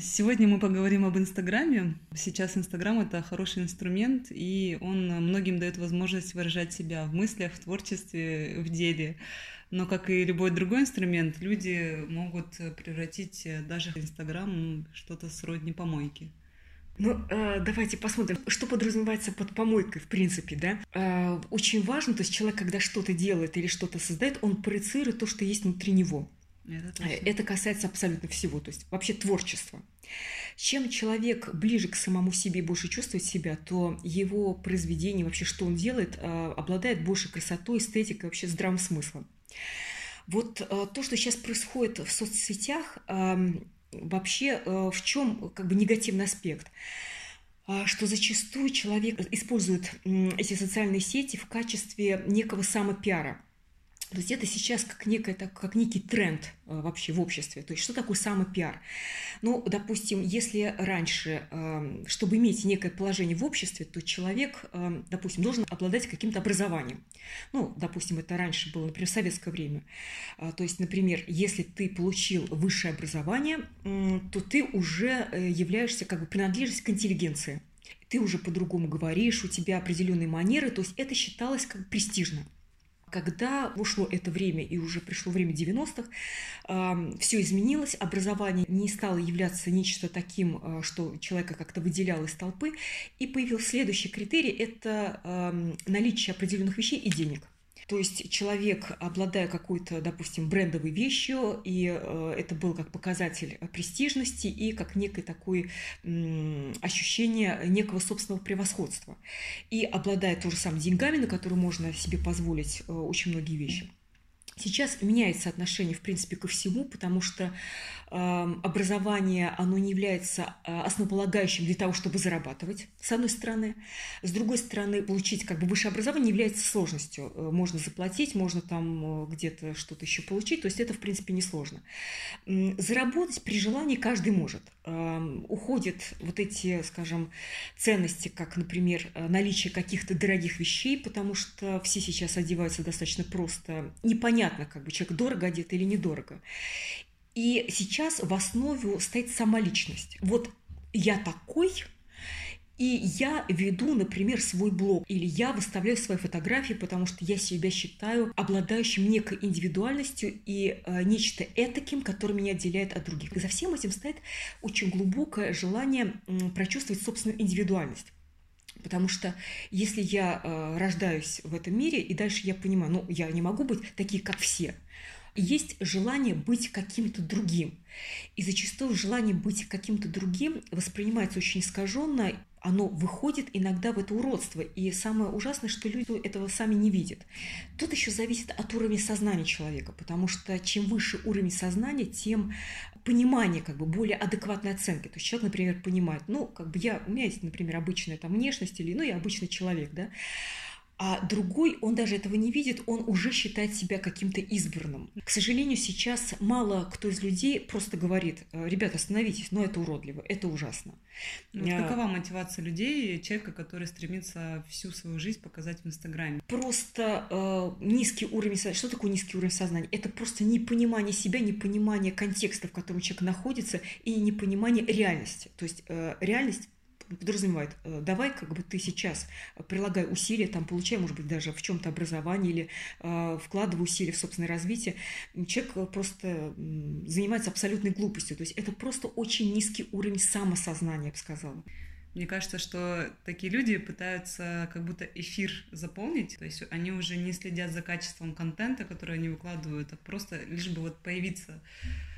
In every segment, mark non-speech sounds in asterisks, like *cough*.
Сегодня мы поговорим об Инстаграме. Сейчас Инстаграм — это хороший инструмент, и он многим дает возможность выражать себя в мыслях, в творчестве, в деле. Но, как и любой другой инструмент, люди могут превратить даже Инстаграм что-то сродни помойки. Ну, э, давайте посмотрим, что подразумевается под помойкой, в принципе, да. Э, очень важно, то есть человек, когда что-то делает или что-то создает, он проецирует то, что есть внутри него. Это, э, это касается абсолютно всего, то есть вообще творчества. Чем человек ближе к самому себе и больше чувствует себя, то его произведение, вообще что он делает, э, обладает больше красотой, эстетикой, вообще здравым смыслом. Вот э, то, что сейчас происходит в соцсетях, вообще в чем как бы негативный аспект? А, что зачастую человек использует эти социальные сети в качестве некого самопиара – то есть это сейчас как, некое, как некий тренд э, вообще в обществе. То есть что такое самый пиар? Ну, допустим, если раньше, эм, чтобы иметь некое положение в обществе, то человек, эм, допустим, должен обладать каким-то образованием. Ну, допустим, это раньше было, например, в советское время. А, то есть, например, если ты получил высшее образование, то ты уже э, являешься как бы принадлежность к интеллигенции. Ты уже по-другому говоришь, у тебя определенные манеры, то есть это считалось как престижно. Когда ушло это время и уже пришло время 90-х, э, все изменилось, образование не стало являться нечто таким, э, что человека как-то выделял из толпы, и появился следующий критерий – это наличие определенных вещей и денег – то есть человек, обладая какой-то, допустим, брендовой вещью, и э, это был как показатель престижности и как некое такое ощущение некого собственного превосходства. И обладая тоже самым деньгами, на которые можно себе позволить э, очень многие вещи. Сейчас меняется отношение, в принципе, ко всему, потому что образование, оно не является э, основополагающим для того, чтобы зарабатывать, с одной стороны. С другой стороны, получить как бы высшее образование является сложностью. Э, можно заплатить, можно там э, где-то что-то еще получить, то есть это, в принципе, несложно. Заработать при желании каждый может. Уходят вот эти, скажем, ценности, как, например, э, наличие каких-то дорогих вещей, потому что все сейчас одеваются достаточно просто, непонятно, как бы человек дорого одет или недорого. И сейчас в основе стоит сама личность. Вот я такой, и я веду, например, свой блог, или я выставляю свои фотографии, потому что я себя считаю обладающим некой индивидуальностью и э, нечто этаким, которое меня отделяет от других. За всем этим стоит очень глубокое желание э, прочувствовать собственную индивидуальность. Потому что если я э, рождаюсь в этом мире, и дальше я понимаю, ну, я не могу быть такие, как все. Есть желание быть каким-то другим. И зачастую желание быть каким-то другим воспринимается очень искаженно, оно выходит иногда в это уродство. И самое ужасное, что люди этого сами не видят. Тут еще зависит от уровня сознания человека, потому что чем выше уровень сознания, тем понимание, как бы более адекватной оценки. То есть человек, например, понимает, ну, как бы я, у меня есть, например, обычная там внешность или, ну, я обычный человек, да, а другой, он даже этого не видит, он уже считает себя каким-то избранным. К сожалению, сейчас мало кто из людей просто говорит, «Э, ребята, остановитесь, но это уродливо, это ужасно. Ну, вот какова мотивация людей, человека, который стремится всю свою жизнь показать в Инстаграме? Просто э, низкий уровень сознания. Что такое низкий уровень сознания? Это просто непонимание себя, непонимание контекста, в котором человек находится, и непонимание реальности. То есть э, реальность подразумевает, э, давай как бы ты сейчас прилагай усилия, там, получай, может быть, даже в чем-то образование или э, вкладывай усилия в собственное развитие. Человек просто занимается абсолютной глупостью. То есть это просто очень низкий уровень самосознания, я бы сказала. Мне кажется, что такие люди пытаются как будто эфир заполнить, то есть они уже не следят за качеством контента, который они выкладывают, а просто лишь бы вот появиться Э,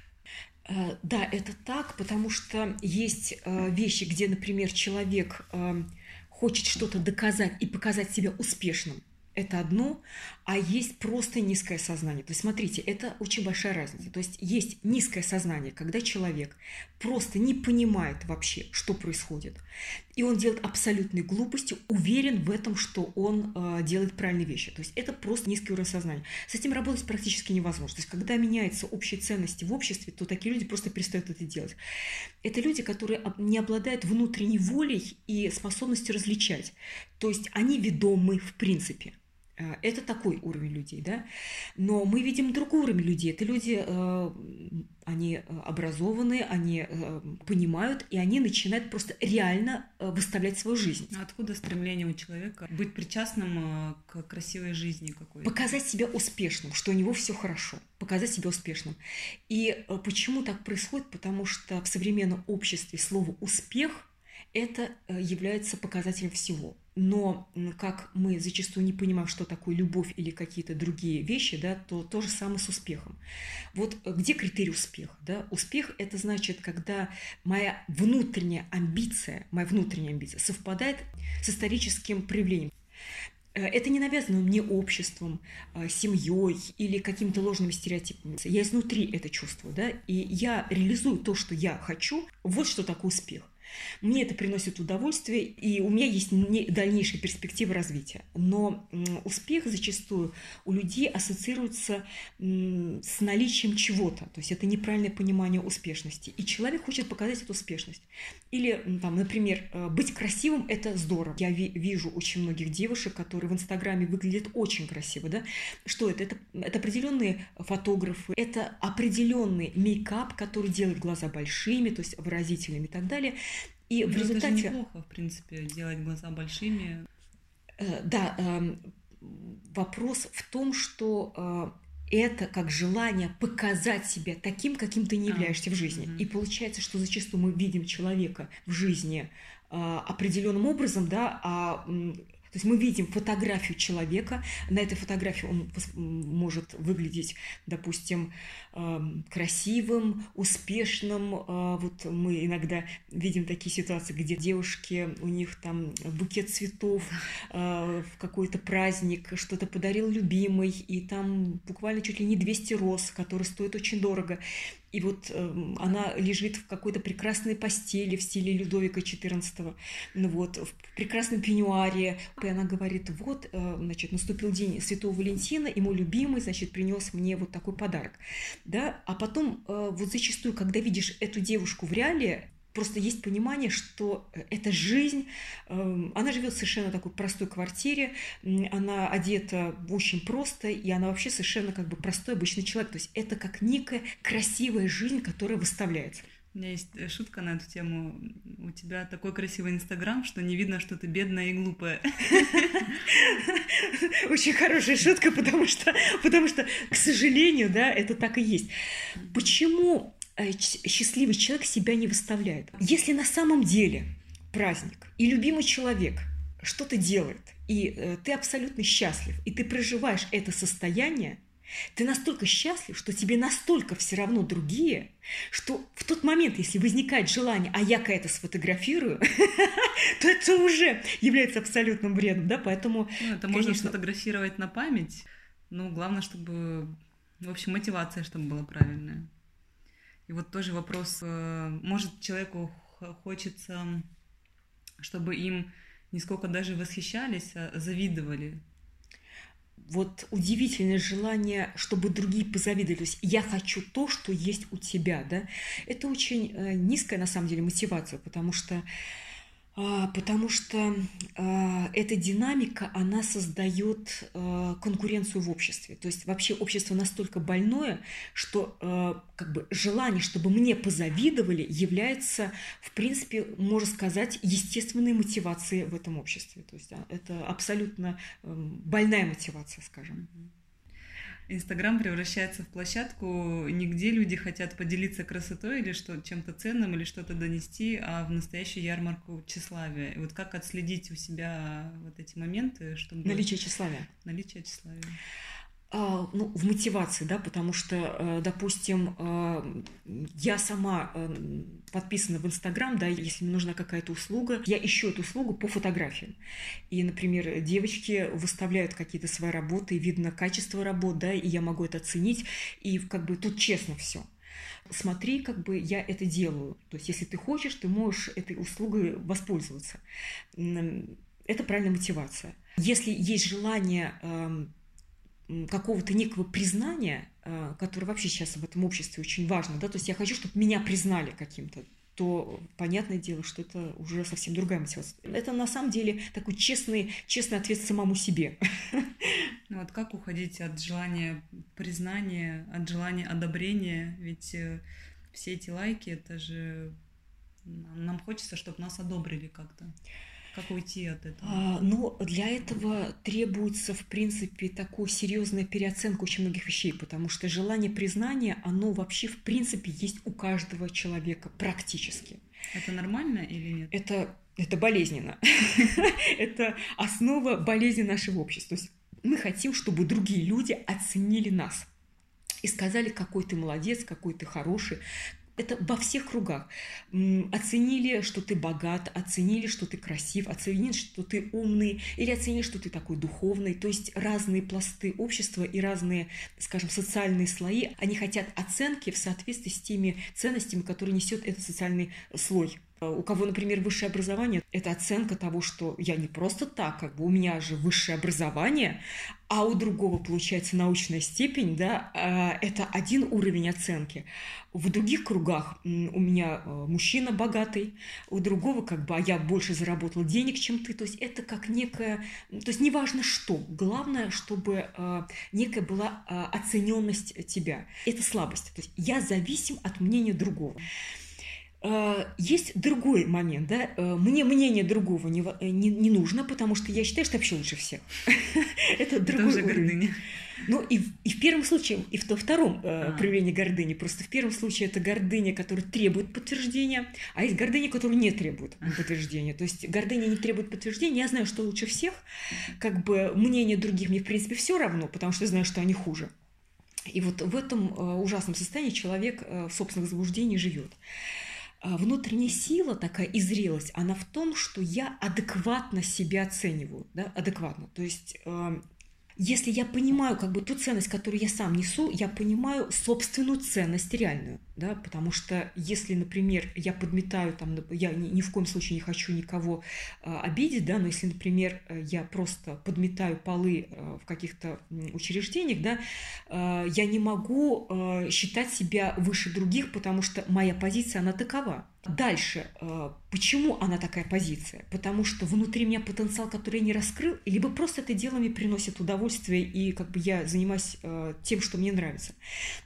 да, это так, потому что есть э, вещи, где, например, человек э, хочет что-то доказать и показать себя успешным. Это одно, а есть просто низкое сознание. То есть, смотрите, это очень большая разница. То есть, есть низкое сознание, когда человек просто не понимает вообще, что происходит. И он делает абсолютные глупости, уверен в этом, что он э, делает правильные вещи. То есть, это просто низкий уровень сознания. С этим работать практически невозможно. То есть, когда меняются общие ценности в обществе, то такие люди просто перестают это делать. Это люди, которые не обладают внутренней волей и способностью различать. То есть, они ведомы в принципе. Э, это такой уровень людей, да. Но мы видим другой уровень людей. Это люди, э, они э, образованы, они э, понимают, и они начинают просто реально э, выставлять свою жизнь. А откуда стремление у человека быть причастным к красивой жизни какой-то? Показать себя успешным, что у него все хорошо, показать себя успешным. И почему так происходит? Потому что в современном обществе слово «успех» это является показателем всего но как мы зачастую не понимаем, что такое любовь или какие-то другие вещи, да, то то же самое с успехом. Вот э, где критерий успеха? Да? Успех – это значит, когда моя внутренняя амбиция, моя внутренняя амбиция совпадает с историческим проявлением. Э, это не навязано мне обществом, э, семьей или какими-то ложными стереотипами. Я изнутри это чувствую, да, и я реализую то, что я хочу. Вот что такое успех. Мне это приносит удовольствие, и у меня есть дальнейшие перспективы развития. Но успех зачастую у людей ассоциируется с наличием чего-то. То есть это неправильное понимание успешности. И человек хочет показать эту успешность. Или, там, например, э, быть красивым – это здорово. Я ви- вижу очень многих девушек, которые в Инстаграме выглядят очень красиво. Да? Что это? это? Это определенные фотографы, это определенный мейкап, который делает глаза большими, то есть выразительными и так далее. И в результате... Это же неплохо, в принципе, делать глаза большими. Э, да, эм, вопрос в том, что э, это как желание показать себя таким, каким ты не а, являешься а, в жизни. Угу. И получается, что зачастую мы видим человека в жизни э, определенным образом, да, а то есть мы видим фотографию человека, на этой фотографии он может выглядеть, допустим, красивым, успешным. Э, вот мы иногда видим такие ситуации, где девушки, у них там букет цветов э, в какой-то праздник, что-то подарил любимый, и там буквально чуть ли не 200 роз, которые стоят очень дорого. И вот э, она лежит в какой-то прекрасной постели в стиле Людовика XIV, ну вот, в прекрасном пеньюаре. И она говорит, вот, э, значит, наступил день Святого Валентина, и мой любимый, значит, принес мне вот такой подарок. Да? А потом, э, вот зачастую, когда видишь эту девушку в реале, Просто есть понимание, что э, эта жизнь, эм, она живет в совершенно такой простой квартире, она одета очень просто, и она вообще совершенно как бы простой обычный человек. То есть это как некая красивая жизнь, которая выставляется. У меня есть э, шутка на эту тему. У тебя такой красивый Инстаграм, что не видно, что ты бедная и глупая. *laughs* Очень хорошая шутка, потому что, потому что, к сожалению, да, это так и есть. Почему Э, счастливый человек себя не выставляет. Если на самом деле праздник и любимый человек что-то делает, и э, ты абсолютно счастлив, и ты проживаешь это состояние, ты настолько счастлив, что тебе настолько все равно другие, что в тот момент, если возникает желание, а я-ка это сфотографирую, *laughs* то это уже является абсолютным бредом, да, поэтому... Ну, это можно сфотографировать на память, но главное, чтобы, в общем, мотивация, чтобы была правильная. И вот тоже вопрос, э, может человеку хочется, чтобы им не сколько даже восхищались, а завидовали. Вот удивительное желание, чтобы другие позавидовали. То есть я хочу то, что есть у тебя, да. Это очень э, низкая на самом деле мотивация, потому что потому что а, эта динамика, она создает а, конкуренцию в обществе. То есть вообще общество настолько больное, что как бы желание, чтобы мне позавидовали, является, в принципе, можно сказать, естественной мотивацией в этом обществе. То есть это абсолютно эм, больная мотивация, скажем. Инстаграм превращается в площадку, нигде люди хотят поделиться красотой или что, чем-то ценным, или что-то донести, а в настоящую ярмарку тщеславия. И вот как отследить у себя вот эти моменты, чтобы... Наличие тщеславия. Наличие тщеславия. А, ну, в мотивации, да, потому что, э, допустим, э, я сама э, подписана в Инстаграм, да, если мне нужна какая-то услуга, я ищу эту услугу по фотографиям. И, например, девочки выставляют какие-то свои работы, видно качество работ, да, и я могу это оценить, и как бы тут честно все смотри, как бы я это делаю. То есть, если ты хочешь, ты можешь этой услугой воспользоваться. Это правильная мотивация. Если есть желание эм, какого-то некого признания, э, которое вообще сейчас в этом обществе очень важно, да, то есть я хочу, чтобы меня признали каким-то то понятное дело, что это уже совсем другая мотивация. Это на самом деле такой честный, честный ответ самому себе. *laughs* Ну вот как уходить от желания признания, от желания одобрения? Ведь э, все эти лайки, это же нам хочется, чтобы нас одобрили как-то. Как уйти от этого? А, но для этого требуется, в принципе, такая серьезная переоценка очень многих вещей, потому что желание признания, оно вообще, в принципе, есть у каждого человека практически. Это нормально или нет? Это, это болезненно. *laughs* Это основа болезни нашего общества. То есть мы хотим, чтобы другие люди оценили нас и сказали, какой ты молодец, какой ты хороший, это во всех кругах. Оценили, что ты богат, оценили, что ты красив, оценили, что ты умный, или оценили, что ты такой духовный. То есть разные пласты общества и разные, скажем, социальные слои, они хотят оценки в соответствии с теми ценностями, которые несет этот социальный слой. У кого, например, высшее образование, это оценка того, что я не просто так, как бы у меня же высшее образование, а у другого получается научная степень, да, а, это один уровень оценки. В других кругах у меня э, мужчина богатый, у другого как бы, а я больше заработал денег, чем ты. То есть это как некая, то есть неважно что, главное, чтобы э, некая была э, оцененность тебя. Это слабость. То есть я зависим от мнения другого. Э, есть другой момент, да, э, мне мнение другого не, э, не, не нужно, потому что я считаю, что вообще лучше всех. *laughs* Это другой уровень. Ну и, и в первом случае, и в втором э, проявлении гордыни. Просто в первом случае это гордыня, которая требует подтверждения, а есть гордыня, которая не требует подтверждения. То есть гордыня не требует подтверждения, я знаю, что лучше всех, как бы мнение других мне в принципе все равно, потому что я знаю, что они хуже. И вот в этом ужасном состоянии человек в собственных заблуждениях живет. А, внутренняя сила такая и зрелость, она в том, что я адекватно себя оцениваю, да, адекватно. То есть эм, если я понимаю как бы ту ценность, которую я сам несу, я понимаю собственную ценность реальную да, потому что если, например, я подметаю, там, я ни, ни в коем случае не хочу никого э, обидеть, да, но если, например, э, я просто подметаю полы э, в каких-то учреждениях, да, э, я не могу э, считать себя выше других, потому что моя позиция, она такова. Дальше, э, почему она такая позиция? Потому что внутри меня потенциал, который я не раскрыл, либо просто это дело мне приносит удовольствие, и как бы я занимаюсь э, тем, что мне нравится.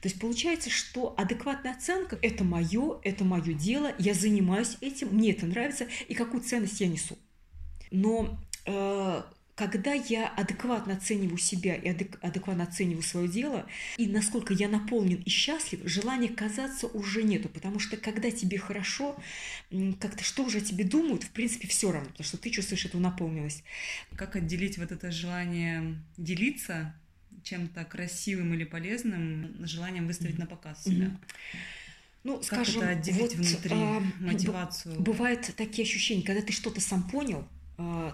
То есть получается, что адекватная оценка – это мое, это мое дело, я занимаюсь этим, мне это нравится, и какую ценность я несу. Но э, когда я адекватно оцениваю себя и адекватно оцениваю свое дело, и насколько я наполнен и счастлив, желания казаться уже нету, потому что когда тебе хорошо, как-то что уже о тебе думают, в принципе, все равно, потому что ты чувствуешь эту наполненность. Как отделить вот это желание делиться чем-то красивым или полезным желанием выставить на показ себя. Ну, как скажем, это отделить вот, внутри а, мотивацию? Бывают такие ощущения, когда ты что-то сам понял,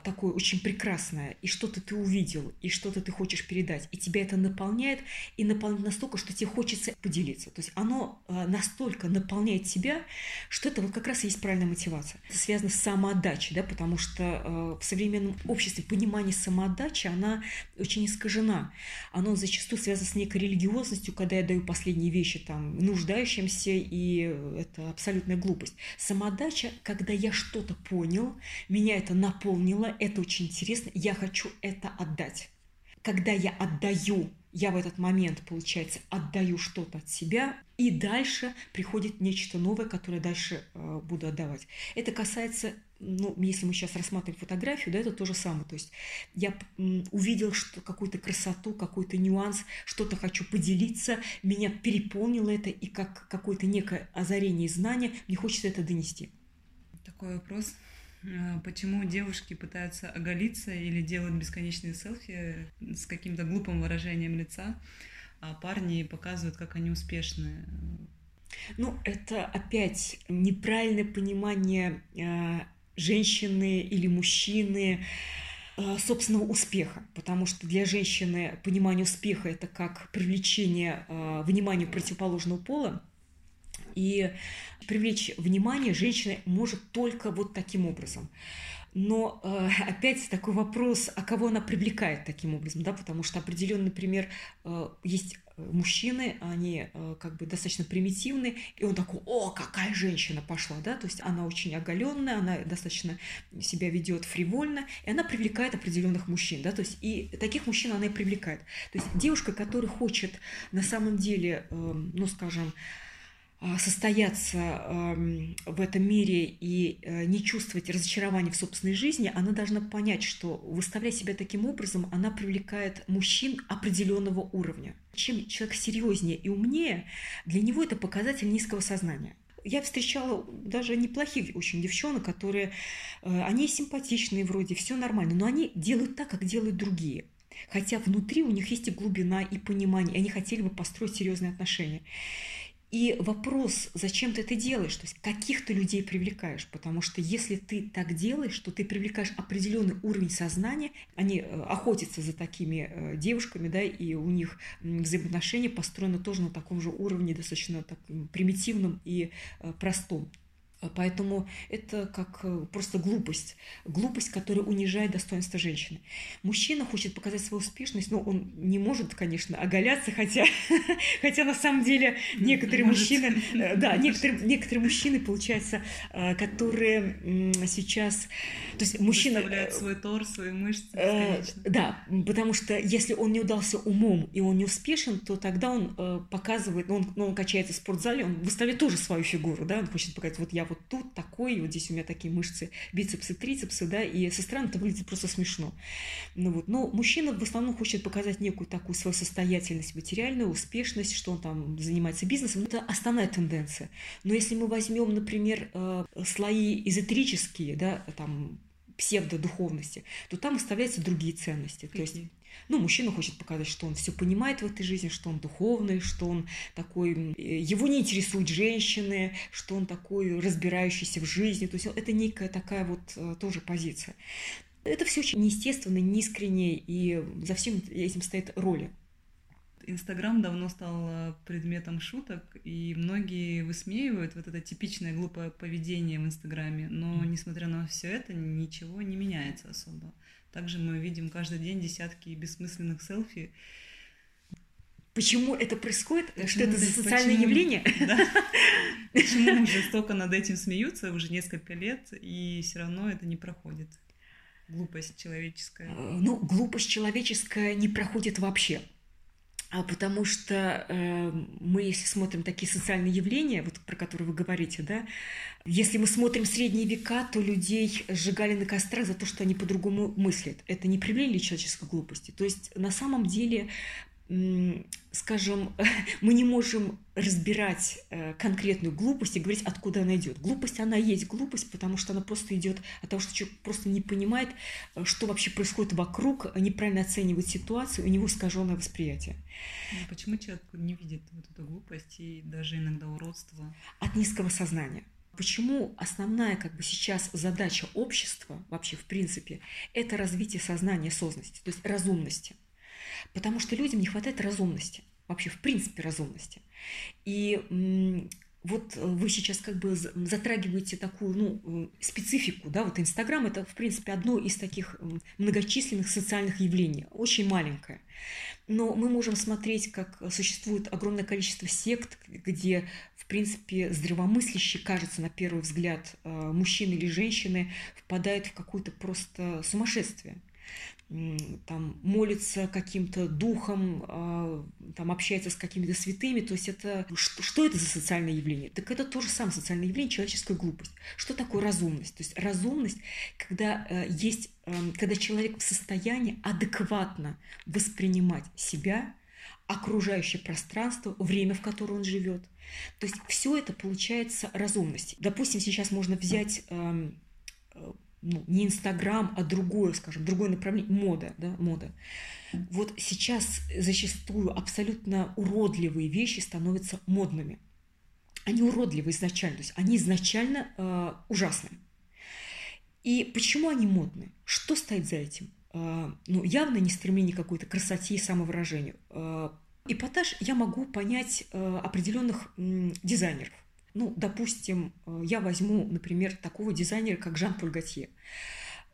такое очень прекрасное, и что-то ты увидел, и что-то ты хочешь передать, и тебя это наполняет, и наполняет настолько, что тебе хочется поделиться. То есть оно а, настолько наполняет тебя, что это вот как раз и есть правильная мотивация. Это связано с самоотдачей, да, потому что а, в современном обществе понимание самоотдачи, она очень искажена. Оно зачастую связано с некой религиозностью, когда я даю последние вещи там нуждающимся, и это абсолютная глупость. Самоотдача, когда я что-то понял, меня это наполняет, наполнило, это очень интересно, я хочу это отдать. Когда я отдаю, я в этот момент, получается, отдаю что-то от себя, и дальше приходит нечто новое, которое дальше э, буду отдавать. Это касается, ну, если мы сейчас рассматриваем фотографию, да, это то же самое. То есть я увидел что, какую-то красоту, какой-то нюанс, что-то хочу поделиться, меня переполнило это, и как какое-то некое озарение и знание, мне хочется это донести. Такой вопрос. Э, почему девушки пытаются оголиться или делают бесконечные селфи с каким-то глупым выражением лица, а парни показывают, как они успешны. Ну, это опять неправильное понимание э, женщины или мужчины э, собственного успеха, потому что для женщины понимание успеха это как привлечение внимания противоположного пола, И привлечь внимание женщина может только вот таким образом. Но э, опять такой вопрос, а кого она привлекает таким образом, да, потому что определенно, например, э, есть мужчины, они э, как бы достаточно примитивны, и он такой, о, какая женщина пошла, да, то есть она очень оголенная, она достаточно себя ведет фривольно, и она привлекает определенных мужчин, да, то есть и таких мужчин она и привлекает. То есть девушка, которая хочет на самом деле, эм, ну, скажем, состояться в этом мире и э, не чувствовать разочарования в собственной жизни, она должна понять, что выставляя себя таким образом, она привлекает мужчин определенного уровня. Чем человек серьезнее и умнее, для него это показатель низкого сознания. Я встречала даже неплохих очень девчонок, которые, э, они симпатичные вроде, все нормально, но они делают так, как делают другие. Хотя внутри у них есть и глубина, и понимание, и они хотели бы построить серьезные отношения. И вопрос, зачем ты это делаешь, то есть каких ты людей привлекаешь, потому что если ты так делаешь, то ты привлекаешь определенный уровень сознания, они э, охотятся за такими э, девушками, да, и у них взаимоотношения построены тоже на таком же уровне, достаточно так, примитивном и э, простом. Поэтому это как э, просто глупость. Глупость, которая унижает достоинство женщины. Мужчина хочет показать свою успешность, но он не может, конечно, оголяться, хотя, *laughs* хотя на самом деле некоторые мужчины, э, да, *laughs* некоторые, некоторые мужчины, получается, э, которые сейчас, то есть мужчина... свой торс, свои мышцы. Да, потому что если он не удался умом и он не успешен, то тогда он показывает, ну, он, ну, он качается в спортзале, он выставляет тоже свою фигуру, да, он хочет показать, вот я вот тут такой, вот здесь у меня такие мышцы, бицепсы, трицепсы, да, и со стороны это выглядит просто смешно. Ну вот, но мужчина в основном хочет показать некую такую свою состоятельность материальную, успешность, что он там занимается бизнесом. Это основная тенденция. Но если мы возьмем, например, э, слои эзотерические, да, там псевдодуховности, то там оставляются другие ценности. Какие? То есть ну, мужчина хочет показать, что он все понимает в этой жизни, что он духовный, что он такой... Его не интересуют женщины, что он такой разбирающийся в жизни. То есть это некая такая вот э, тоже позиция. Это все очень неестественно, неискренне, и за всем этим стоит роли. Инстаграм давно стал э, предметом шуток, и многие высмеивают вот это типичное глупое поведение в Инстаграме, но несмотря на все это, ничего не меняется особо. Также мы видим каждый день десятки бессмысленных селфи. Почему это происходит? Почему что это за социальное почему, явление? *laughs* Да. *laughs* Почему уже столько над этим смеются уже несколько лет, и все равно это не проходит? Глупость человеческая. Э, ну, глупость человеческая не проходит вообще. А потому что э, мы, если смотрим такие социальные явления, вот про которые вы говорите, да, если мы смотрим средние века, то людей сжигали на кострах за то, что они по-другому мыслят. Это не проявление человеческой глупости. То есть на самом деле скажем, *laughs* мы не можем разбирать э, конкретную глупость и говорить, откуда она идет. Глупость, она есть глупость, потому что она просто идет от того, что человек просто не понимает, э, что вообще происходит вокруг, неправильно оценивает ситуацию, у него искаженное восприятие. Ну, почему человек не видит вот эту глупость и даже иногда уродство? От низкого сознания. Почему основная как бы сейчас задача общества вообще в принципе это развитие сознания, осознанности, то есть разумности. Потому что людям не хватает разумности, вообще в принципе разумности. И вот вы сейчас как бы затрагиваете такую ну, специфику, да, вот Инстаграм это, в принципе, одно из таких многочисленных социальных явлений, очень маленькое. Но мы можем смотреть, как существует огромное количество сект, где, в принципе, здравомыслящие, кажется, на первый взгляд, э, мужчины или женщины впадают в какое-то просто сумасшествие там молится каким-то духом, а, там общается с какими-то святыми, то есть это что, что это за социальное явление? Так это то же самое социальное явление, человеческая глупость. Что такое разумность? То есть разумность, когда э, есть, эм, когда человек в состоянии адекватно воспринимать себя, окружающее пространство, время, в котором он живет. То есть все это получается разумность. Допустим, сейчас можно взять эм, э, ну, не Инстаграм, а другое, скажем, другое направление, мода, да, мода. Вот сейчас зачастую абсолютно уродливые вещи становятся модными. Они уродливы изначально, то есть они изначально э, ужасны. И почему они модны? Что стоит за этим? Э, ну, явно не стремление какой-то красоте и самовыражению. Э, эпатаж я могу понять э, определенных э, дизайнеров. Ну, допустим, э, я возьму, например, такого дизайнера, как Жан-Поль Готье.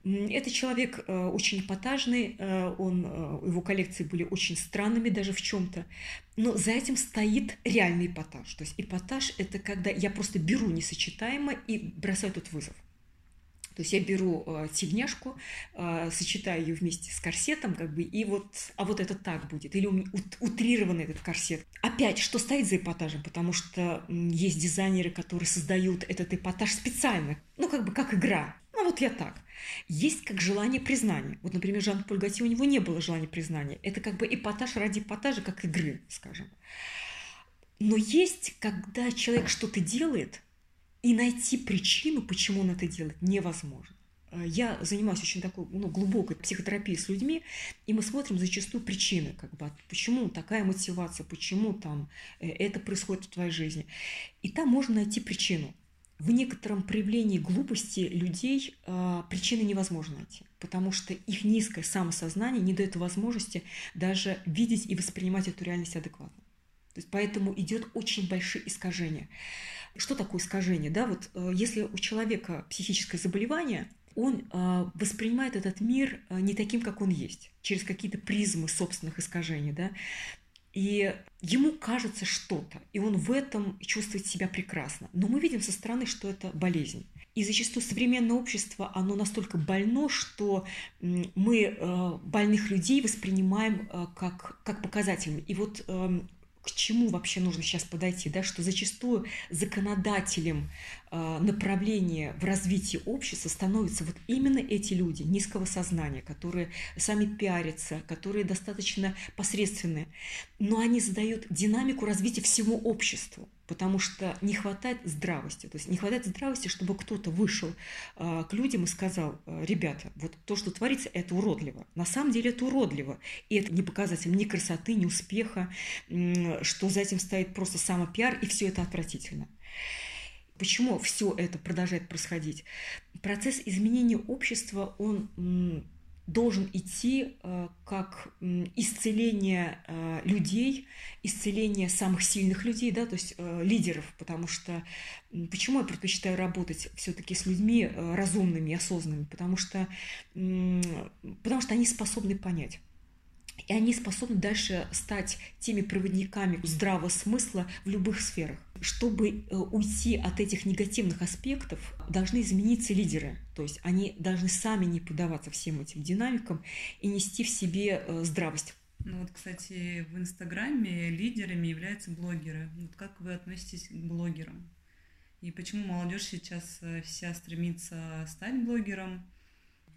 Это человек э, очень эпатажный, э, он, его коллекции были очень странными даже в чем-то, но за этим стоит реальный эпатаж. То есть эпатаж – это когда я просто беру несочетаемо и бросаю тут вызов. То есть я беру э, тельняшку, э, сочетаю ее вместе с корсетом, как бы, и вот, а вот это так будет. Или ут, утрированный этот корсет. Опять, что стоит за эпатажем? Потому что есть дизайнеры, которые создают этот эпатаж специально. Ну, как бы, как игра. Ну, вот я так. Есть как желание признания. Вот, например, Жан-Поль Готье, у него не было желания признания. Это как бы эпатаж ради эпатажа, как игры, скажем. Но есть, когда человек что-то делает – и найти причину, почему он это делает, невозможно. Э, я занимаюсь очень такой ну, глубокой психотерапией с людьми, и мы смотрим зачастую причины, как бы, почему такая мотивация, почему там э, это происходит в твоей жизни. И там можно найти причину. В некотором проявлении глупости людей э, причины невозможно найти, потому что их низкое самосознание не дает возможности даже видеть и воспринимать эту реальность адекватно. То есть поэтому идет очень большие искажения. Что такое искажение? Да, вот э, если у человека психическое заболевание, он э, воспринимает этот мир э, не таким, как он есть, через какие-то призмы собственных искажений, да, и ему кажется что-то, и он в этом чувствует себя прекрасно. Но мы видим со стороны, что это болезнь. И зачастую современное общество, оно настолько больно, что мы больных людей воспринимаем как, как показательными. И вот эм, к чему вообще нужно сейчас подойти, да, что зачастую законодателем э, направления в развитии общества становятся вот именно эти люди низкого сознания, которые сами пиарятся, которые достаточно посредственные, но они задают динамику развития всему обществу потому что не хватает здравости. То есть не хватает здравости, чтобы кто-то вышел э, к людям и сказал, э, ребята, вот то, что творится, это уродливо. На самом деле это уродливо. И это не показатель ни красоты, ни успеха, э, что за этим стоит просто самопиар, и все это отвратительно. Почему все это продолжает происходить? Процесс изменения общества, он должен идти э, как исцеление э, людей, исцеление самых сильных людей, да, то есть э, лидеров, потому что почему я предпочитаю работать все-таки с людьми разумными, осознанными, потому что, потому что они способны понять. И они способны дальше стать теми проводниками здравого смысла в любых сферах. Чтобы э, уйти от этих негативных аспектов, должны измениться лидеры. То есть они должны сами не поддаваться всем этим динамикам и нести в себе э, здравость. Ну вот, кстати, в Инстаграме лидерами являются блогеры. Вот как вы относитесь к блогерам? И почему молодежь сейчас э, вся стремится стать блогером?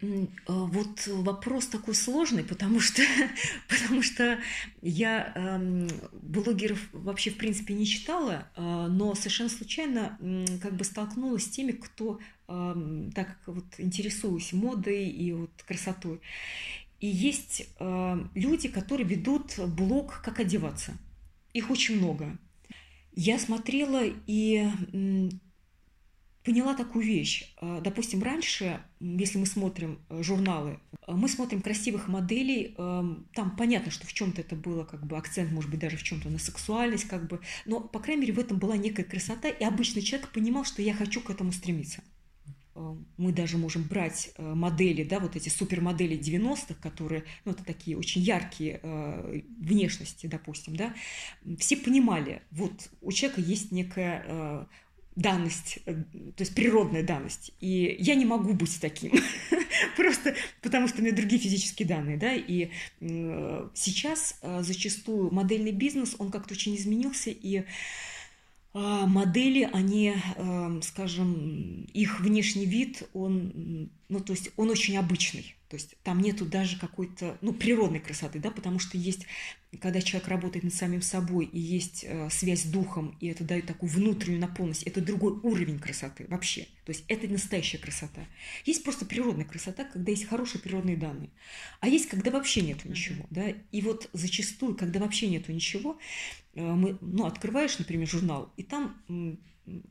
А, вот вопрос такой сложный, потому что, *laughs* потому что я э, блогеров вообще в принципе не читала, э, но совершенно случайно э, как бы столкнулась с теми, кто э, так вот интересуюсь модой и вот красотой. И есть э, люди, которые ведут блог «Как одеваться». Их очень много. Я смотрела и поняла такую вещь. Э, допустим, раньше, если мы смотрим э, журналы, э, мы смотрим красивых моделей, там понятно, что в чем-то это было как бы акцент, может быть, даже в чем-то на сексуальность, как бы, но, по крайней мере, в этом была некая красота, и обычный человек понимал, что я хочу к этому стремиться. Мы даже можем брать модели, да, вот эти супермодели 90-х, которые, ну, это такие очень яркие внешности, допустим, да, все понимали, вот у человека есть некая данность, э, то есть природная данность. И я не могу быть таким, *laughs* просто потому что у меня другие физические данные, да, и э, сейчас э, зачастую модельный бизнес, он как-то очень изменился, и модели, они, эм, скажем, их внешний вид, он, ну, то есть он очень обычный. То есть там нету даже какой-то, ну, природной красоты, да, потому что есть, когда человек работает над самим собой, и есть э, связь с духом, и это дает такую внутреннюю наполненность, это другой уровень красоты вообще. То есть это настоящая красота. Есть просто природная красота, когда есть хорошие природные данные. А есть, когда вообще нету ничего, да. И вот зачастую, когда вообще нету ничего, мы, ну, открываешь, например, журнал, и там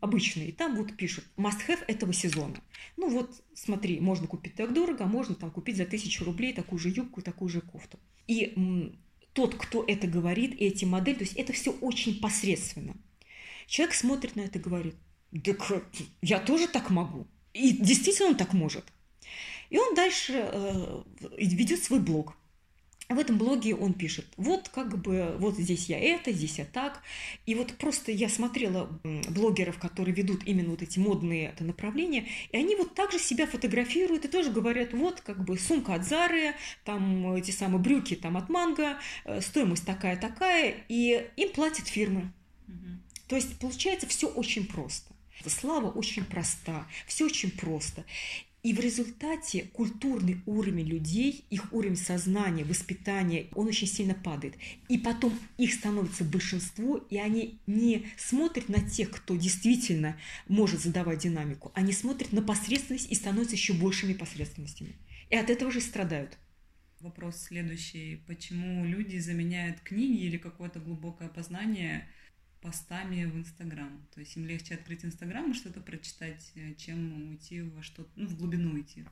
обычный, и там вот пишут must-have этого сезона. Ну вот, смотри, можно купить так дорого, а можно там купить за тысячу рублей такую же юбку, такую же кофту. И тот, кто это говорит, эти модели, то есть это все очень посредственно. Человек смотрит на это и говорит, так я тоже так могу. И действительно он так может. И он дальше э, ведет свой блог. В этом блоге он пишет, вот как бы, вот здесь я это, здесь я так. И вот просто я смотрела блогеров, которые ведут именно вот эти модные это направления, и они вот также себя фотографируют и тоже говорят, вот как бы сумка от Зары, там эти самые брюки там от Манго, э, стоимость такая-такая, и им платят фирмы. Угу. То есть получается все очень просто. Слава очень проста, все очень просто. И в результате культурный уровень людей, их уровень сознания, воспитания, он очень сильно падает. И потом их становится большинство, и они не смотрят на тех, кто действительно может задавать динамику, они смотрят на посредственность и становятся еще большими посредственностями. И от этого же страдают. Вопрос следующий. Почему люди заменяют книги или какое-то глубокое познание постами в Инстаграм. То есть им легче открыть Инстаграм и что-то прочитать, э, чем уйти во что-то, ну, в глубину уйти.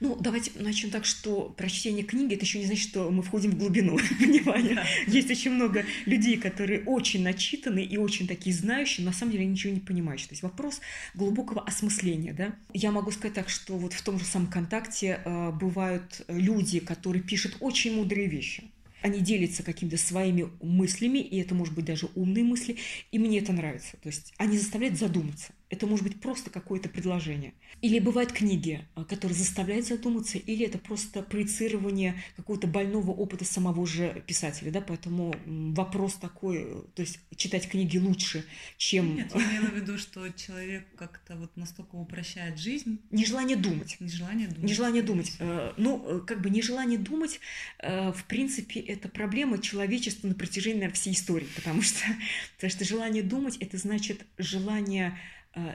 Ну, давайте начнем так, что прочтение книги это еще не значит, что мы входим в глубину *laughs* понимания. Да. Есть очень много людей, которые очень начитаны и очень такие знающие, но на самом деле ничего не понимающие. То есть вопрос глубокого осмысления, да. Я могу сказать так, что вот в том же самом ВКонтакте э, бывают люди, которые пишут очень мудрые вещи они делятся какими-то своими мыслями, и это может быть даже умные мысли, и мне это нравится. То есть они заставляют задуматься. Это может быть просто какое-то предложение. Или бывают книги, а, которые заставляют задуматься, или это просто проецирование какого-то больного опыта самого же писателя. Да? Поэтому вопрос такой, то есть читать книги лучше, чем... Нет, я имела в виду, что человек как-то вот настолько упрощает жизнь. Нежелание думать. Нежелание думать. Нежелание думать. Э, ну, э, как бы нежелание думать, э, в принципе, это проблема человечества на протяжении наверное, всей истории, потому что, *laughs* потому что желание думать – это значит желание Э,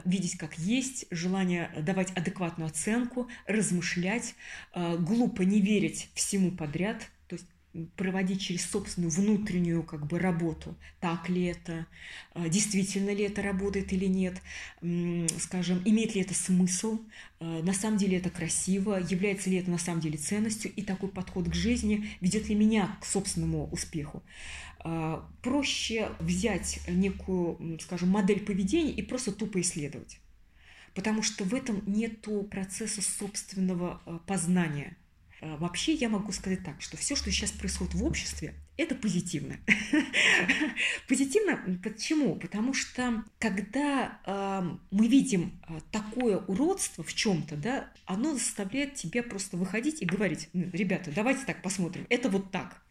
видеть как есть, желание давать адекватную оценку, размышлять, э, глупо не верить всему подряд, проводить через собственную внутреннюю как бы работу, так ли это, э, действительно ли это работает или нет, скажем, имеет ли это смысл, на самом деле это красиво, является ли это на самом деле ценностью, и такой подход к жизни ведет ли меня к собственному успеху. А, проще взять некую, скажем, модель поведения и просто тупо исследовать. Потому что в этом нет процесса собственного а, познания. А, вообще я могу сказать так, что все, что сейчас происходит в обществе, это позитивно. *laughs* позитивно почему? Потому что когда мы видим такое уродство в чем-то, да, оно заставляет тебя просто выходить и говорить, ребята, давайте так посмотрим, это вот так.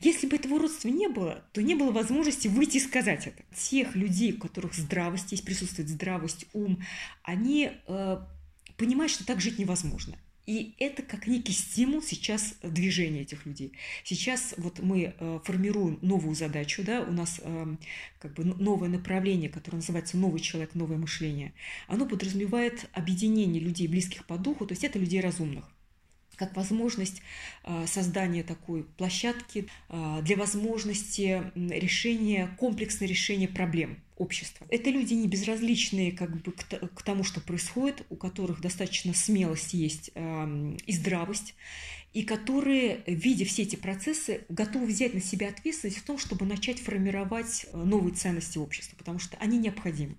Если бы этого родства не было, то не было возможности выйти и сказать это. Тех людей, у которых здравость есть, присутствует здравость, ум, они э, понимают, что так жить невозможно. И это как некий стимул сейчас движения этих людей. Сейчас вот мы э, формируем новую задачу, да, у нас э, как бы новое направление, которое называется «Новый человек, новое мышление». Оно подразумевает объединение людей, близких по духу, то есть это людей разумных как возможность а, создания такой площадки а, для возможности решения, комплексного решения проблем общества. Это люди не безразличные как бы к тому, что происходит, у которых достаточно смелость есть и здравость, и которые, видя все эти процессы, готовы взять на себя ответственность в том, чтобы начать формировать э, новые ценности общества, потому что они необходимы.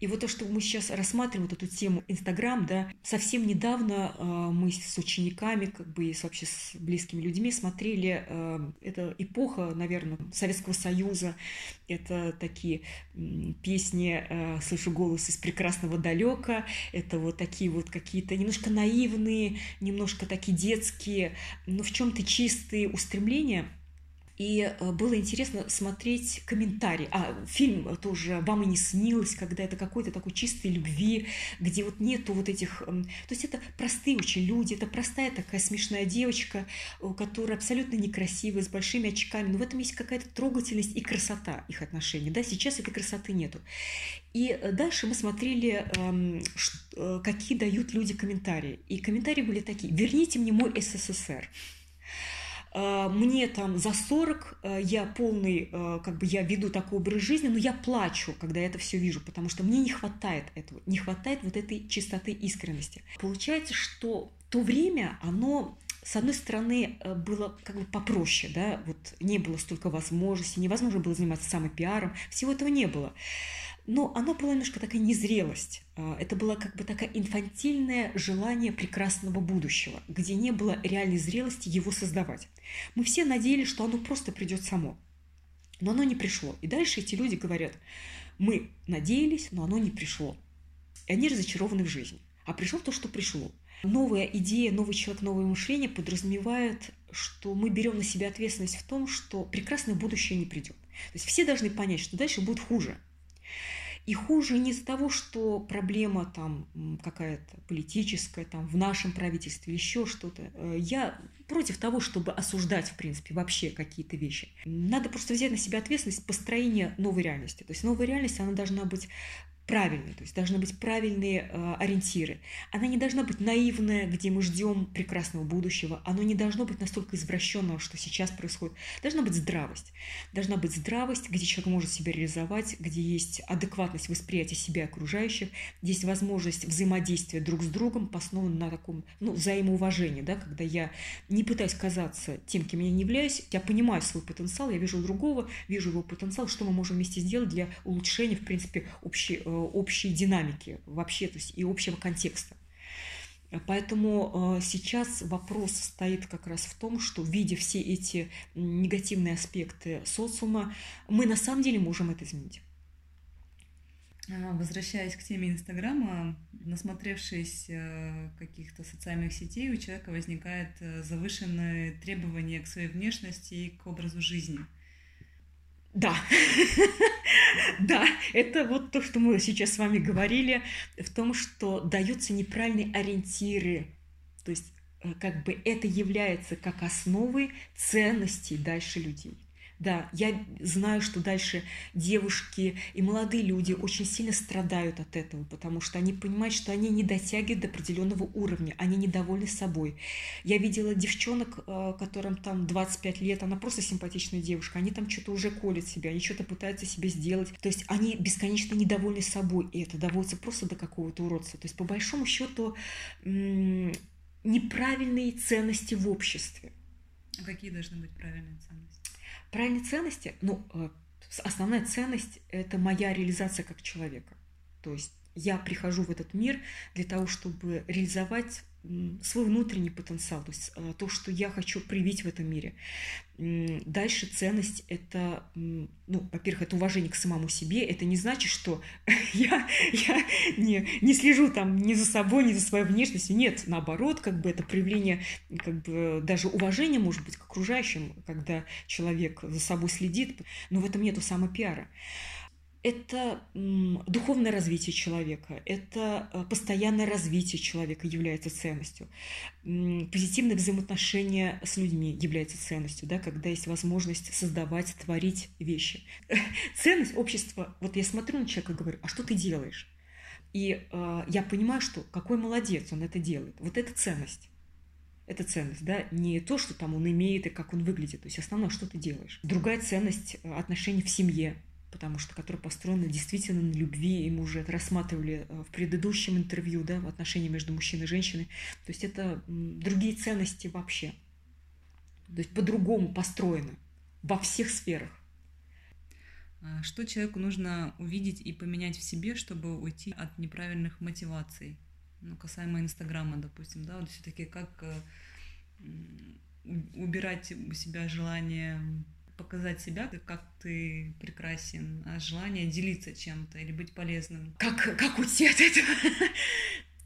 И вот то, что мы сейчас рассматриваем вот эту тему Инстаграм, да, совсем недавно э, мы с учениками, как бы и вообще с близкими людьми смотрели, э, это эпоха, наверное, Советского Союза, это такие э, песни э, «Слышу голос из прекрасного далека», это вот такие вот какие-то немножко наивные, немножко такие детские, но в чем-то чистые устремления – и э, было интересно смотреть комментарии. А фильм тоже «Вам и не снилось», когда это какой-то такой чистой любви, где вот нету вот этих... То есть это простые очень люди, это простая такая смешная девочка, которая абсолютно некрасивая, с большими очками, но в этом есть какая-то трогательность и красота их отношений. Да? Сейчас этой красоты нету. И э, дальше мы смотрели, эм, э, какие дают люди комментарии. И комментарии были такие «Верните мне мой СССР». А, мне там за 40, а, я полный, а, как бы я веду такой образ жизни, но я плачу, когда я это все вижу, потому что мне не хватает этого, не хватает вот этой чистоты искренности. Получается, что то время, оно с одной стороны, было как бы попроще, да, вот не было столько возможностей, невозможно было заниматься самопиаром, всего этого не было. Но оно было немножко такая незрелость. А, это было как бы такое инфантильное желание прекрасного будущего, где не было реальной зрелости его создавать. Мы все надеялись, что оно просто придет само. Но оно не пришло. И дальше эти люди говорят, мы надеялись, но оно не пришло. И они разочарованы в жизни. А пришло то, что пришло. Новая идея, новый человек, новое мышление подразумевает, что мы берем на себя ответственность в том, что прекрасное будущее не придет. То есть все должны понять, что дальше будет хуже. И хуже не из-за того, что проблема там какая-то политическая, там в нашем правительстве, еще что-то. Э, я против того, чтобы осуждать, в принципе, вообще какие-то вещи. Надо просто взять на себя ответственность построения новой реальности. То есть новая реальность, она должна быть правильной, то есть должны быть правильные э, ориентиры. Она не должна быть наивная, где мы ждем прекрасного будущего. Оно не должно быть настолько извращенного, что сейчас происходит. Должна быть здравость. Должна быть здравость, где человек может себя реализовать, где есть адекватность восприятия себя и окружающих, где есть возможность взаимодействия друг с другом, основанном на таком ну, взаимоуважении, да, когда я не пытаюсь казаться тем, кем я не являюсь, я понимаю свой потенциал, я вижу другого, вижу его потенциал, что мы можем вместе сделать для улучшения, в принципе, общей э, общей динамики вообще, то есть и общего контекста. Поэтому э, сейчас вопрос стоит как раз в том, что видя все эти негативные аспекты социума, мы на самом деле можем это изменить. А, возвращаясь к теме Инстаграма, насмотревшись э, каких-то социальных сетей, у человека возникает э, завышенное требование к своей внешности и к образу жизни – да, *laughs* да, это вот то, что мы сейчас с вами говорили, в том, что даются неправильные ориентиры. То есть э, как бы это является как основой ценностей дальше людей. Да, я знаю, что дальше девушки и молодые люди очень сильно страдают от этого, потому что они понимают, что они не дотягивают до определенного уровня, они недовольны собой. Я видела девчонок, э, которым там 25 лет, она просто симпатичная девушка, они там что-то уже колят себя, они что-то пытаются себе сделать. То есть они бесконечно недовольны собой, и это доводится просто до какого-то уродства. То есть по большому счету неправильные ценности в обществе. А какие должны быть правильные ценности? Правильные ценности, ну, э, основная ценность – это моя реализация как человека. То есть я прихожу в этот мир для того, чтобы реализовать свой внутренний потенциал, то есть э, то, что я хочу проявить в этом мире. Дальше ценность – это, ну, во-первых, это уважение к самому себе. Это не значит, что *laughs* я, я не, не слежу там ни за собой, ни за своей внешностью. Нет, наоборот, как бы это проявление как бы даже уважения, может быть, к окружающим, когда человек за собой следит. Но в этом нету самопиара это духовное развитие человека, это э, постоянное развитие человека является ценностью. Позитивное взаимоотношение с людьми является ценностью, да, когда есть возможность создавать, творить вещи. *laughs* Ценность общества, вот я смотрю на человека и говорю, а что ты делаешь? И э, я понимаю, что какой молодец он это делает. Вот это ценность. Это ценность, да, не то, что там он имеет и как он выглядит. То есть основное, что ты делаешь. Другая ценность э, отношений в семье, потому что которая построена действительно на любви, и мы уже это рассматривали э, в предыдущем интервью, да, в отношении между мужчиной и женщиной. То есть это другие ценности вообще. То есть по-другому построены во всех сферах. А что человеку нужно увидеть и поменять в себе, чтобы уйти от неправильных мотиваций? Ну, касаемо Инстаграма, допустим, да, вот все-таки как э, убирать у себя желание показать себя, как ты прекрасен, а желание делиться чем-то или быть полезным. Как, как уйти от этого? *laughs*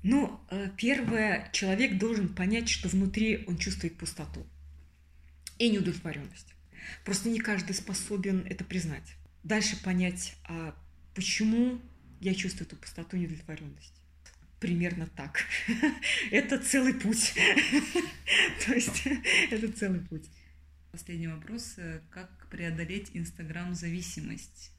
Ну, э, первое, человек должен понять, что внутри он чувствует пустоту и неудовлетворенность. Просто не каждый способен это признать. Дальше понять, а почему я чувствую эту пустоту и неудовлетворенность. Примерно так. *laughs* Это целый путь. *laughs* То есть это целый путь. Последний вопрос. Э, как преодолеть Инстаграм-зависимость?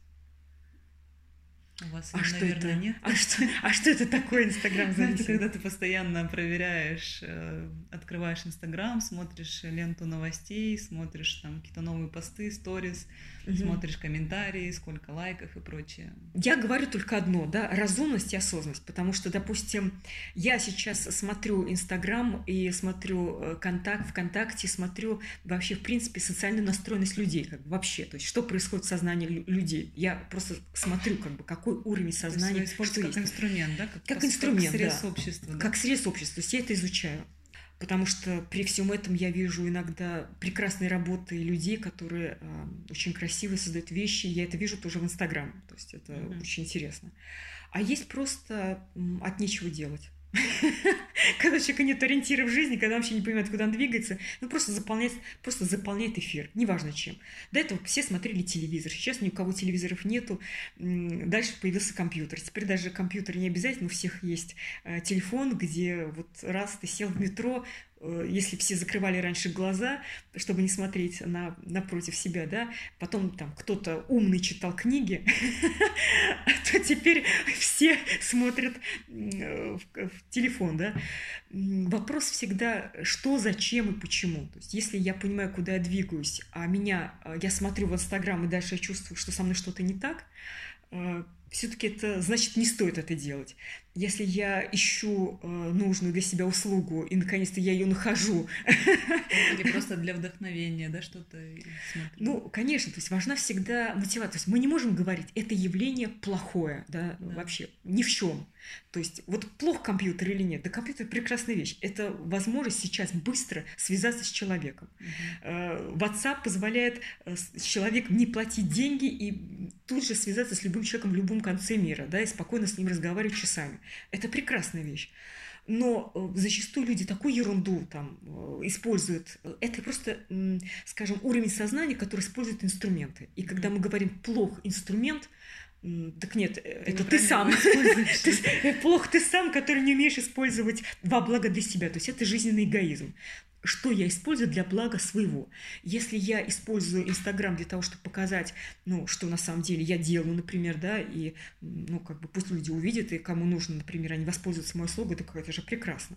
У вас, а что наверное, это? нет. А что, а что это такое Инстаграм? Это когда ты постоянно проверяешь, э, открываешь Инстаграм, смотришь ленту новостей, смотришь там какие-то новые посты, сторис, угу. смотришь комментарии, сколько лайков и прочее. Я говорю только одно, да, разумность и осознанность, потому что, допустим, я сейчас смотрю Инстаграм и смотрю э, контакт ВКонтакте, смотрю вообще, в принципе, социальную настроенность людей, как бы вообще, то есть что происходит в сознании людей. Я просто смотрю, как бы, как какой уровень сознания, что как есть. инструмент, да? Как, как инструмент, как срез да. общества. Да? Как срез общества. То есть я это изучаю. Потому что при всем этом я вижу иногда прекрасные работы людей, которые э, очень красиво создают вещи. Я это вижу тоже в Инстаграм. То есть это mm-hmm. очень интересно. А есть просто от нечего делать. *laughs* когда у человека нет ориентира в жизни, когда он вообще не понимает, куда он двигается, ну просто заполняет, просто заполняет эфир, неважно чем. До этого все смотрели телевизор, сейчас ни у кого телевизоров нету, дальше появился компьютер. Теперь даже компьютер не обязательно, у всех есть э, телефон, где вот раз ты сел в метро, если все закрывали раньше глаза, чтобы не смотреть на, напротив себя, да, потом там кто-то умный читал книги, *laughs* то теперь все смотрят в, в телефон, да. Вопрос всегда, что, зачем и почему. То есть, если я понимаю, куда я двигаюсь, а меня, э, я смотрю в Инстаграм, и дальше я чувствую, что со мной что-то не так, э, все-таки это значит не стоит это делать. Если я ищу э, нужную для себя услугу и наконец-то я ее нахожу. Или просто для вдохновения, да, что-то. Ну, конечно, то есть важна всегда мотивация. То есть мы не можем говорить, это явление плохое, да, да. вообще ни в чем. То есть вот плох компьютер или нет, да компьютер прекрасная вещь. Это возможность сейчас быстро связаться с человеком. Угу. WhatsApp позволяет э, человеком не платить деньги и тут же связаться с любым человеком в любом конце мира, да, и спокойно с ним разговаривать часами. Это прекрасная вещь. Но э, зачастую люди такую ерунду там используют. Это просто, скажем, уровень сознания, который использует инструменты. И когда мы говорим плох инструмент, так нет, э, это ты сам. *laughs* ты, плохо ты сам, который не умеешь использовать во благо для себя. То есть это жизненный эгоизм. Что я использую для блага своего? Если я использую Инстаграм для того, чтобы показать, ну, что на самом деле я делаю, например, да, и, ну, как бы пусть люди увидят, и кому нужно, например, они воспользуются моей услугой, это, это же прекрасно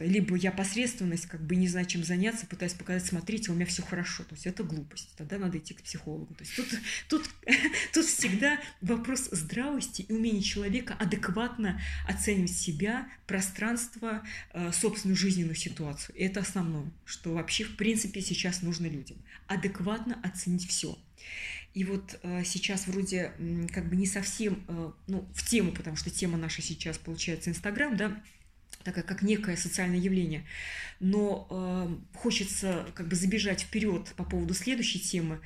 либо я посредственность, как бы не знаю, чем заняться, пытаюсь показать, смотрите, у меня все хорошо. То есть это глупость. Тогда надо идти к психологу. То есть тут, тут, *laughs* тут всегда вопрос здравости и умения человека адекватно оценивать себя, пространство, э, собственную жизненную ситуацию. И это основное, что вообще в принципе сейчас нужно людям. Адекватно оценить все. И вот э, сейчас вроде как бы не совсем, э, ну, в тему, потому что тема наша сейчас получается Инстаграм, да, такая как некое социальное явление. Но э, хочется как бы забежать вперед по поводу следующей темы.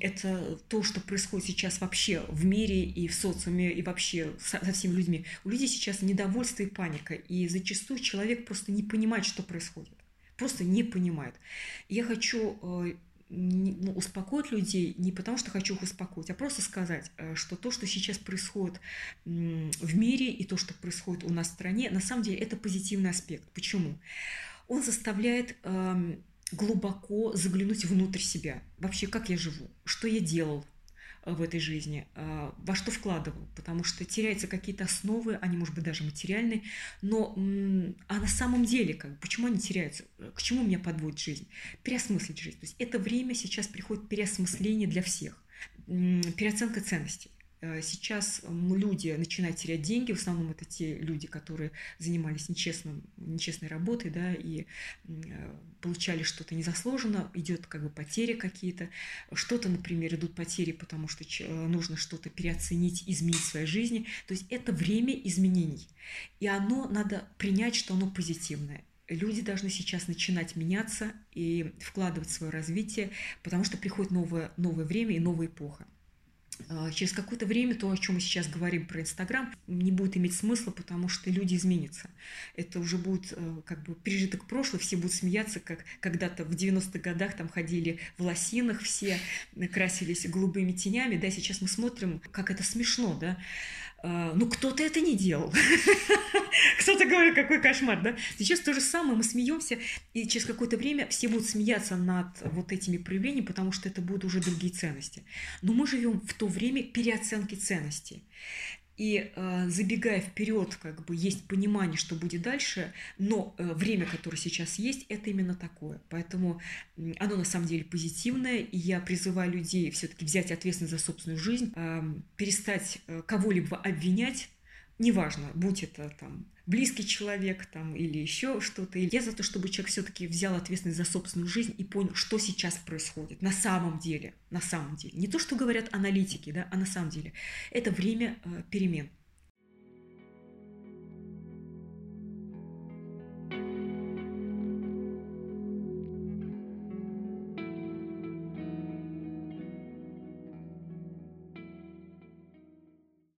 Это то, что происходит сейчас вообще в мире и в социуме, и вообще со, со всеми людьми. У людей сейчас недовольство и паника, и зачастую человек просто не понимает, что происходит. Просто не понимает. Я хочу э, ну, успокоить людей не потому, что хочу их успокоить, а просто сказать, э, что то, что сейчас происходит в мире и то, что происходит у нас в стране, на самом деле это позитивный аспект. Почему? Он заставляет эм, глубоко заглянуть внутрь себя. Вообще, как я живу, что я делал, в этой жизни, а, во что вкладывал, потому что теряются какие-то основы, они, может быть, даже материальные, но а на самом деле, как, почему они теряются, к чему меня подводит жизнь? Переосмыслить жизнь. То есть это время сейчас приходит переосмысление для всех, переоценка ценностей. Э, сейчас люди начинают терять деньги, в основном это те люди, которые занимались нечестным, нечестной работой, да, и э, получали что-то незаслуженно, идет как бы потери какие-то, что-то, например, идут потери, потому что э, нужно что-то переоценить, изменить в своей жизни. То есть это время изменений, и оно надо принять, что оно позитивное. Люди должны сейчас начинать меняться и вкладывать в свое развитие, потому что приходит новое, новое время и новая эпоха. А, через какое-то время то, о чем мы сейчас говорим про Инстаграм, не будет иметь смысла, потому что люди изменятся. Это уже будет э, как бы пережиток прошлого, все будут смеяться, как когда-то в 90-х годах там ходили в лосинах, все красились голубыми тенями, да, сейчас мы смотрим, как это смешно, да, ну кто-то это не делал. *laughs* Кто-то говорит, какой кошмар, да? Сейчас то же самое, мы смеемся, и через какое-то время все будут смеяться над вот этими проявлениями, потому что это будут уже другие ценности. Но мы живем в то время переоценки ценностей. И э, забегая вперед, как бы есть понимание, что будет дальше, но э, время, которое сейчас есть, это именно такое. Поэтому оно на самом деле позитивное, и я призываю людей все-таки взять ответственность за собственную жизнь, э, перестать э, кого-либо обвинять неважно, будь это там близкий человек там или еще что-то. Я за то, чтобы человек все-таки взял ответственность за собственную жизнь и понял, что сейчас происходит на самом деле, на самом деле. Не то, что говорят аналитики, да, а на самом деле. Это время э, перемен.